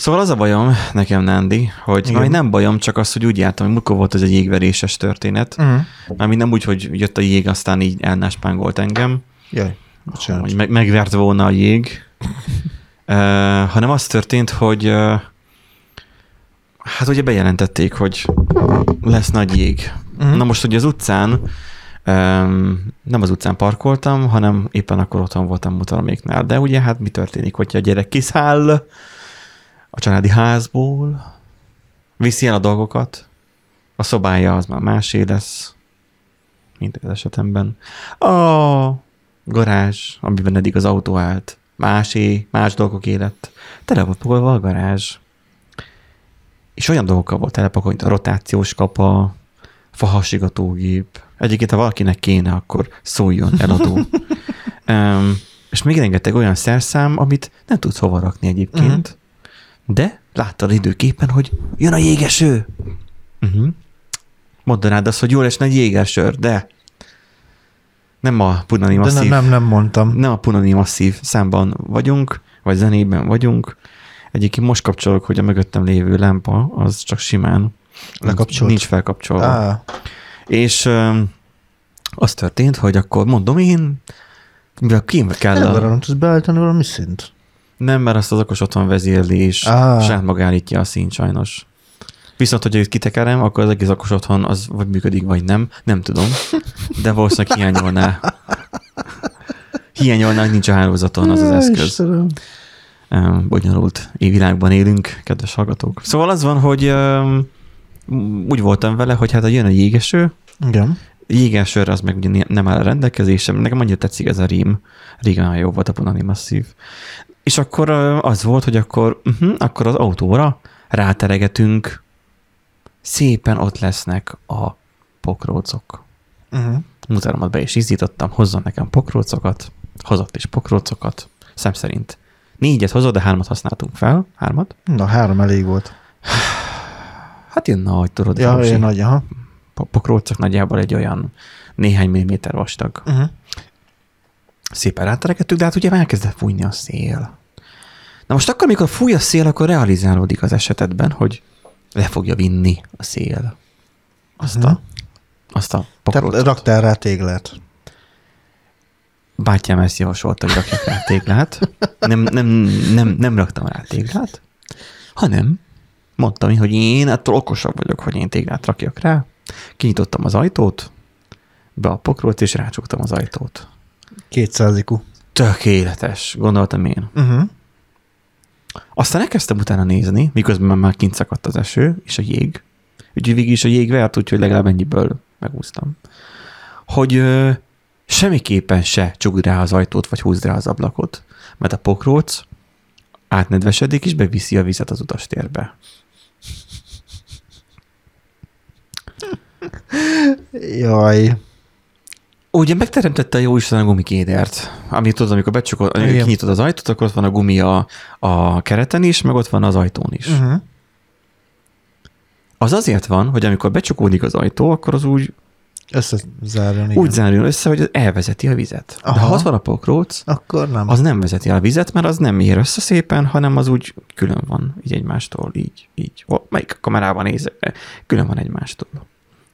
Szóval az a bajom nekem, Nándi, hogy Igen. majd nem bajom, csak az, hogy úgy jártam, hogy mikor volt ez egy jégveréses történet. Uh-huh. Mármint nem úgy, hogy jött a jég, aztán így elnáspángolt engem, Jaj, bocsánat. hogy meg, megvert volna a jég, uh, hanem az történt, hogy uh, hát ugye bejelentették, hogy lesz nagy jég. Uh-huh. Na most, hogy az utcán, um, nem az utcán parkoltam, hanem éppen akkor otthon voltam mutaroméknál. De ugye hát mi történik, hogyha a gyerek kiszáll a családi házból, viszi el a dolgokat, a szobája az már másé lesz, mint az esetemben. A garázs, amiben eddig az autó állt, másé, más dolgok élet. Tele volt pakolva a garázs. És olyan dolgokkal volt telepakolva, mint a rotációs kapa, fahasigatógép. Egyébként, ha valakinek kéne, akkor szóljon eladó. um, és még rengeteg olyan szerszám, amit nem tudsz hova rakni egyébként, uh-huh. De láttad időképpen, hogy jön a jégeső. Uh-huh. Mondanád azt, hogy jól esne egy jégesőr, de nem a Punani De masszív, nem, nem, nem mondtam. nem a Punani masszív számban vagyunk, vagy zenében vagyunk. Egyébként most kapcsolok, hogy a mögöttem lévő lámpa az csak simán Lekapcsolt? nincs felkapcsolva. Á, És um, az történt, hogy akkor mondom én, mivel kim kell nem, a... tudsz beállítani valami szint. Nem, mert azt az okos otthon vezérli, és Á. saját maga állítja a színt sajnos. Viszont, hogyha itt kitekerem, akkor az egész okos otthon az vagy működik, vagy nem. Nem tudom. De valószínűleg hiányolná. Hiányolná, hogy nincs a hálózaton az az eszköz. Istenem. Um, bonyolult évvilágban élünk, kedves hallgatók. Szóval az van, hogy um, úgy voltam vele, hogy hát ha jön a jégeső, Igen. jégesőr az meg ugye nem áll a rendelkezésem, nekem annyira tetszik ez a rím, régen jó volt a Punani Masszív. És akkor az volt, hogy akkor, uh-huh, akkor az autóra ráteregetünk, szépen ott lesznek a pokrócok. Uh-huh. Mutáromat be is izzítottam, hozzon nekem pokrócokat, hozott is pokrócokat, szem szerint. Négyet hozott, de hármat használtunk fel. Hármat? Na, három elég volt. Hát ilyen nagy, tudod, Ja, én nagy, aha. po- pokrócok nagyjából egy olyan néhány milliméter vastag. Uh-huh. Szépen ráteregettük, de hát ugye elkezdett fújni a szél. Na most akkor, amikor fúj a szél, akkor realizálódik az esetedben, hogy le fogja vinni a szél azt a, azt a Te pokrócot. raktál rá téglát. Bátyám ezt javasolta, hogy rakjak rá téglát. Nem, nem, nem, nem raktam rá téglát, hanem mondtam, hogy én attól okosabb vagyok, hogy én téglát rakjak rá. Kinyitottam az ajtót, be a pokróc, és rácsuktam az ajtót. Kétszázikú. Tökéletes, gondoltam én. Uh-huh. Aztán elkezdtem utána nézni, miközben már kint szakadt az eső és a jég. Úgyhogy végig is a jég vert, úgyhogy legalább ennyiből megúsztam. Hogy ö, semmiképpen se csukd rá az ajtót, vagy húzd rá az ablakot, mert a pokróc átnedvesedik, és beviszi a vizet az utastérbe. Jaj. Ugye megteremtette a jó Isten a gumikédert, amit tudod, amikor becsukod, Igen. kinyitod az ajtót, akkor ott van a gumi a, a kereten is, meg ott van az ajtón is. Uh-huh. Az azért van, hogy amikor becsukódik az ajtó, akkor az úgy, Összezárjon, igen. úgy zárjon össze, hogy elvezeti a vizet. Aha. De ha ott van a pokróc, Akkor nem. az nem vezeti a vizet, mert az nem ér össze szépen, hanem az úgy külön van, így egymástól, így, így. Melyik kamerában nézek? Külön van egymástól.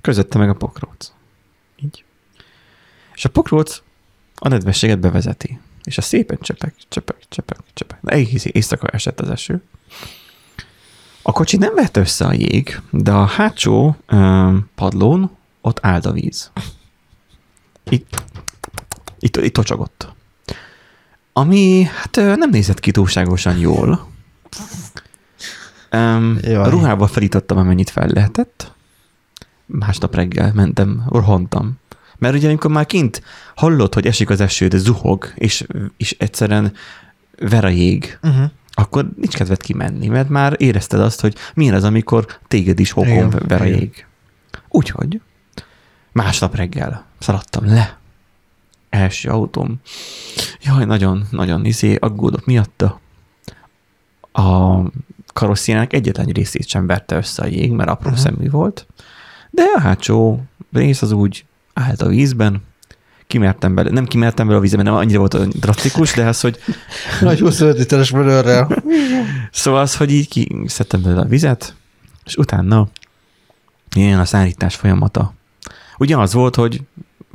Közötte meg a pokróc. És a pokróc a nedvességet bevezeti. És a szépen csepek, csepek, csepek, csepek. De egész éjszaka esett az eső. A kocsi nem vette össze a jég, de a hátsó ö, padlón ott állt a víz. Itt, itt, itt tocsogott. Ami hát nem nézett ki túlságosan jól. Jaj. a ruhába felítottam, amennyit fel lehetett. Másnap reggel mentem, rohantam. Mert ugye amikor már kint hallod, hogy esik az eső, de zuhog, és, és egyszerűen ver a jég, Uh-huh. akkor nincs kedved kimenni, mert már érezted azt, hogy milyen az, amikor téged is Igen, ver a jég. Úgyhogy másnap reggel szaladtam le. Első autóm. Jaj, nagyon, nagyon izé, aggódok miatta. A karosszénának egyetlen részét sem verte össze a jég, mert apró uh-huh. szemű volt. De a hátsó rész az úgy állt a vízben, kimertem bele, nem kimertem bele a vízbe, nem annyira volt drasztikus, de az, hogy Nagy 25 literes menőrrel. Szóval az, hogy így kiszedtem belőle a vizet, és utána ilyen a szállítás folyamata. Ugye az volt, hogy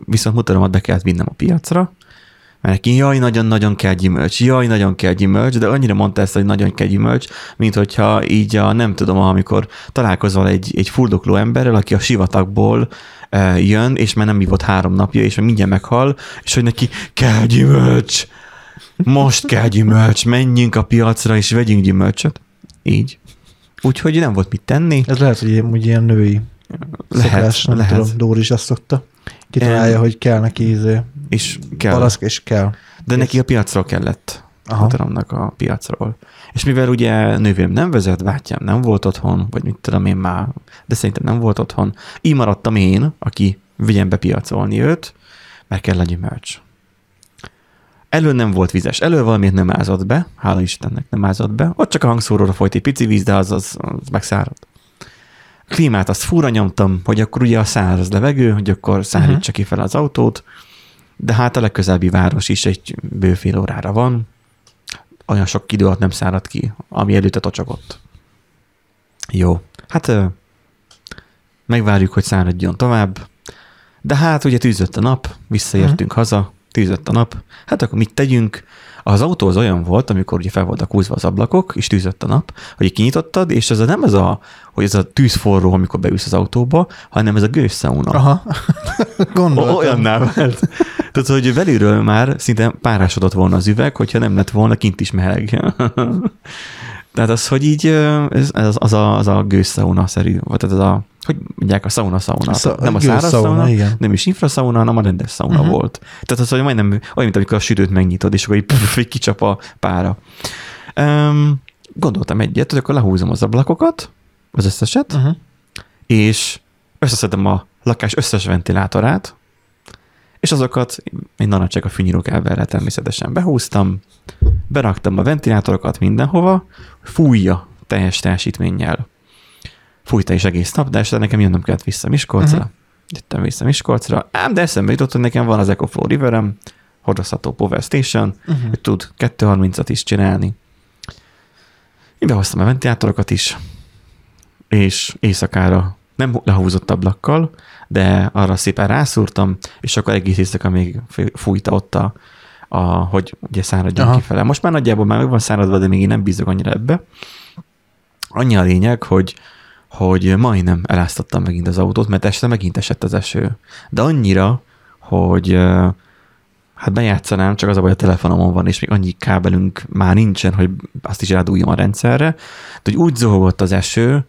viszont mutaromat be kellett vinnem a piacra, mert neki jaj, nagyon-nagyon kell gyümölcs, jaj, nagyon kell gyümölcs, de annyira mondta ezt, hogy nagyon kell gyümölcs, mint hogyha így a, nem tudom, amikor találkozol egy, egy fuldokló emberrel, aki a sivatagból jön, és már nem ivott három napja, és mindjárt meghal, és hogy neki kell gyümölcs, most kell gyümölcs, menjünk a piacra, és vegyünk gyümölcsöt. Így. Úgyhogy nem volt mit tenni. Ez lehet, hogy ilyen, hogy ilyen női Lehet, szokás, nem lehet. tudom, Dóri is azt szokta. Kitalálja, Em, hogy kell neki ízé. És kell. Balaszk, és kell. De neki a piacról kellett. Aha. Motoromnak a piacról. És mivel ugye nővérem nem vezet, bátyám nem volt otthon, vagy mit tudom én már, de szerintem nem volt otthon, így maradtam én, aki vigyen be piacolni őt, mert kell a gyümölcs. Elő nem volt vizes, elő valamiért nem ázott be, hála Istennek nem ázott be, ott csak a hangszóróra folyt egy pici víz, de az, az, az megszáradt. A klímát azt fúra nyomtam, hogy akkor ugye a száraz levegő, hogy akkor szárítsa uh-huh. ki fel az autót, de hát a legközelebbi város is egy bőfél órára van, olyan sok idő alatt nem szárad ki, ami előtte tocsogott. Jó, hát megvárjuk, hogy száradjon tovább, de hát ugye tűzött a nap, visszaértünk uh-huh. haza, tűzött a nap, hát akkor mit tegyünk? Az autó az olyan volt, amikor ugye fel voltak húzva az ablakok, és tűzött a nap, hogy kinyitottad, és ez a, nem ez a, hogy ez a tűzforró, amikor beülsz az autóba, hanem ez a gőzszauna. Aha. Gondoltam. Olyanná vált. Tehát, hogy belülről már szinte párásodott volna az üveg, hogyha nem lett volna kint is meleg. Tehát az, hogy így ez, ez az, a, az a gőzszauna-szerű, vagy tehát ez a, hogy mondják, a sauna-sauna. Szا- nem a száraz gőzszauna, sauna, igen. nem is infraszauna, hanem a rendes sauna Mhm. uh-huh. volt. Tehát az, hogy majdnem olyan, mint amikor a sütőt megnyitod, és akkor így, pff, így kicsap a pára. Um, gondoltam egyet, hogy akkor lehúzom az ablakokat, az összeset, Uh-huh. és összeszedem a lakás összes ventilátorát, és azokat egy narancsak a fűnyírókábelre természetesen behúztam, beraktam a ventilátorokat mindenhova, fújja teljes teljesítménnyel. Fújta is egész nap, de este nekem jönnöm kellett vissza Miskolcra. Uh-huh. Jöttem vissza Miskolcra, ám de eszembe jutott, hogy nekem van az EcoFlow Riverem, hordozható Power Station, Uh-huh. hogy tud 230-at is csinálni. Én behoztam a ventilátorokat is, és éjszakára nem lehúzott ablakkal, de arra szépen rászúrtam, és akkor egész éjszaka még fújta ott a, a hogy ugye száradjon Aha. kifele. Most már nagyjából már meg van száradva, de még én nem bízok annyira ebbe. Annyi a lényeg, hogy hogy majdnem eláztattam megint az autót, mert este megint esett az eső. De annyira, hogy hát bejátszanám, csak az a baj, a telefonomon van, és még annyi kábelünk már nincsen, hogy azt is rádújjam a rendszerre. De hogy úgy zohogott az eső,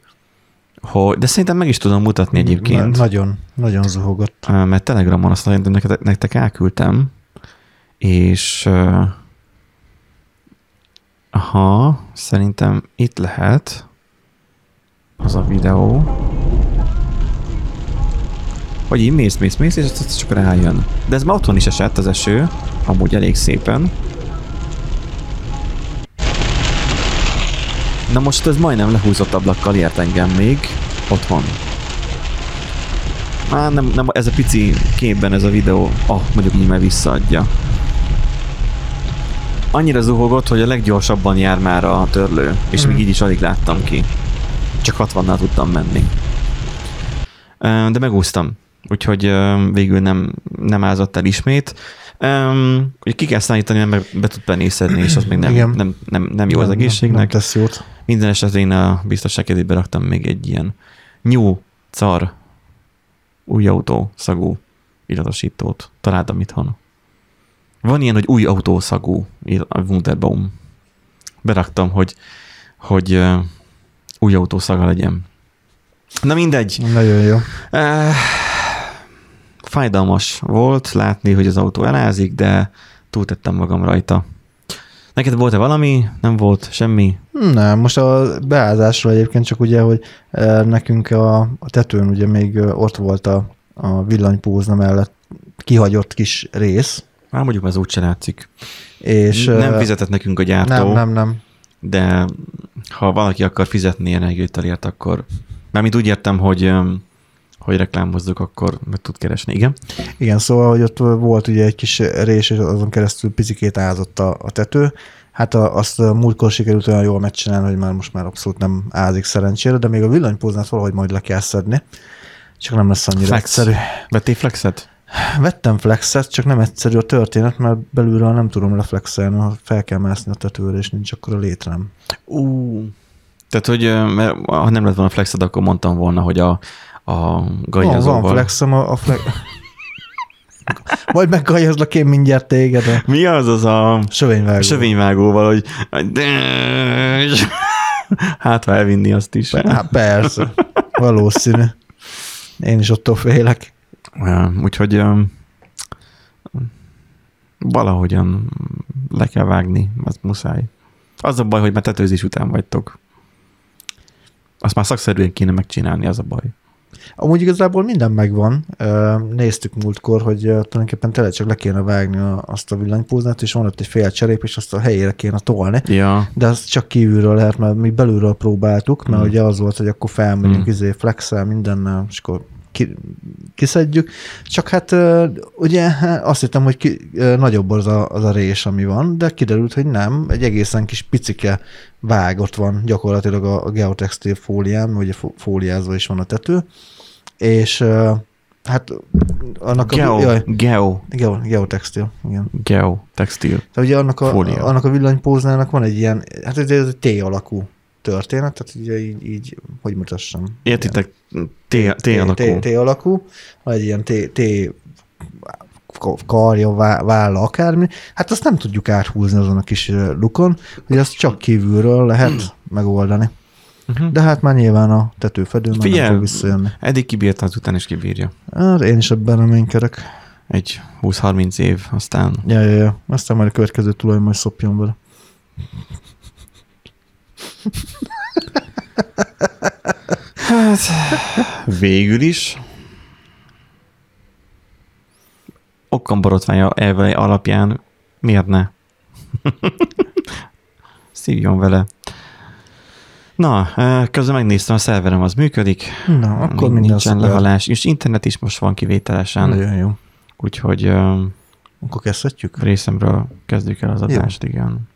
hogy, de szerintem meg is tudom mutatni egyébként. Na- Nagyon, nagyon zuhogott. Mert Telegramon azt szerintem nektek, elküldtem, és aha, szerintem itt lehet az a videó, hogy így mész, mész, mész, és csak rájön. De ez már otthon is esett az eső, amúgy elég szépen. Na most ez majdnem lehúzott ablakkal ért engem még otthon. Már nem, nem, ez a pici képben ez a videó, ah, mondjuk így már visszaadja. Annyira zuhogott, hogy a leggyorsabban jár már a törlő, és Mm. még így is alig láttam ki. Csak 60-nal tudtam menni. De megúsztam, úgyhogy végül nem, nem ázott el ismét. Um, hogy ki kell szállítani, mert be tud penészedni, és az még nem, Igen. nem, nem, nem jó az Nem- Nem, egészségnek. nem tesz jót. Minden esetre én a biztonság kedvébe raktam még egy ilyen new car új autó szagú illatosítót. Találtam itthon. Van ilyen, hogy új autó szagú a Wunderbaum. Beraktam, hogy, hogy uh, új autó szaga legyen. Na mindegy. Nagyon jó. Uh, fájdalmas volt látni, hogy az autó elázik, de túltettem magam rajta. Neked volt-e valami? Nem volt semmi? Nem, most a beázásról egyébként csak ugye, hogy eh, nekünk a, a tetőn ugye még eh, ott volt a, a villanypózna mellett kihagyott kis rész, Már mondjuk ez úgyse látszik. és... nem eh, fizetett nekünk a gyártó, Nem, nem, nem. de ha valaki akar fizetni energiaütelért, akkor mármint úgy értem, hogy, hogy reklámozzuk, akkor meg tud keresni. Igen? Igen, szóval, hogy ott volt ugye egy kis rés, és azon keresztül picikét ázott a, a tető. Hát a, azt a múltkor sikerült olyan jól megcsinálni, hogy már most már abszolút nem ázik szerencsére, de még a villanypóznát valahogy majd le kell szedni. Csak nem lesz annyira Flex. egyszerű. Vettél flexet? Vettem flexet, csak nem egyszerű a történet, mert belülről nem tudom leflexelni, ha fel kell mászni a tetőre, és nincs akkor a létrem. Ú. Tehát, hogy mert ha nem lett volna flexed, akkor mondtam volna, hogy a, a Van, gajazóval. van flexem, a, a flex... Majd meggajazlak én mindjárt téged a Mi az az a sövényvágó. sövényvágóval, hogy hát ha elvinni azt is. Hát persze, valószínű. Én is attól félek. Ja, Úgyhogy öm, valahogyan le kell vágni, az muszáj. Az a baj, hogy már tetőzés után vagytok. Azt már szakszerűen kéne megcsinálni, az a baj. Amúgy igazából minden megvan. Néztük múltkor, hogy tulajdonképpen tele csak le kéne vágni azt a villanypóznát, és van ott egy fél cserép, és azt a helyére kéne tolni. Ja, De azt csak kívülről lehet, mert mi belülről próbáltuk, mert Mm. ugye az volt, hogy akkor felmegyünk mm. izé flexel mindennel, és akkor ki, kiszedjük. Csak hát ugye azt hittem, hogy ki, nagyobb az a, az a rés, ami van, de kiderült, hogy nem. Egy egészen kis picike vág ott van gyakorlatilag a, a geotextil fólián, ugye fó- fóliázva is van a tető, és hát annak geo, a... Jaj, geo, geo, geotextil, igen. geo, textil. Tehát ugye annak a, Fólia. annak a villanypóznának van egy ilyen, hát ez ez egy T alakú történet, tehát ugye így, így hogy mutassam. Értitek? T, alakú. T, alakú, vagy ilyen T, karja, vá- válla, akármi. Hát azt nem tudjuk áthúzni azon a kis lukon, hogy azt csak kívülről lehet megoldani. Uh-huh. De hát már nyilván a tetőfedő már nem Figyelj, fog visszajönni. eddig kibírta, azután is kibírja. Hát én is ebben reménykedek. Egy 20-30 év, aztán Ja, ja, ja. Aztán majd a következő tulaj majd szopjon vele. Hát, végül is okkan borotványa elve alapján miért ne? Szívjon vele. Na, közben megnéztem, a szerverem az működik. Na, akkor minden nincsen lehalás, és internet is most van kivételesen, Nagyon jó. úgyhogy Akkor kezdhetjük? részemről kezdjük el az Jó. adást, igen.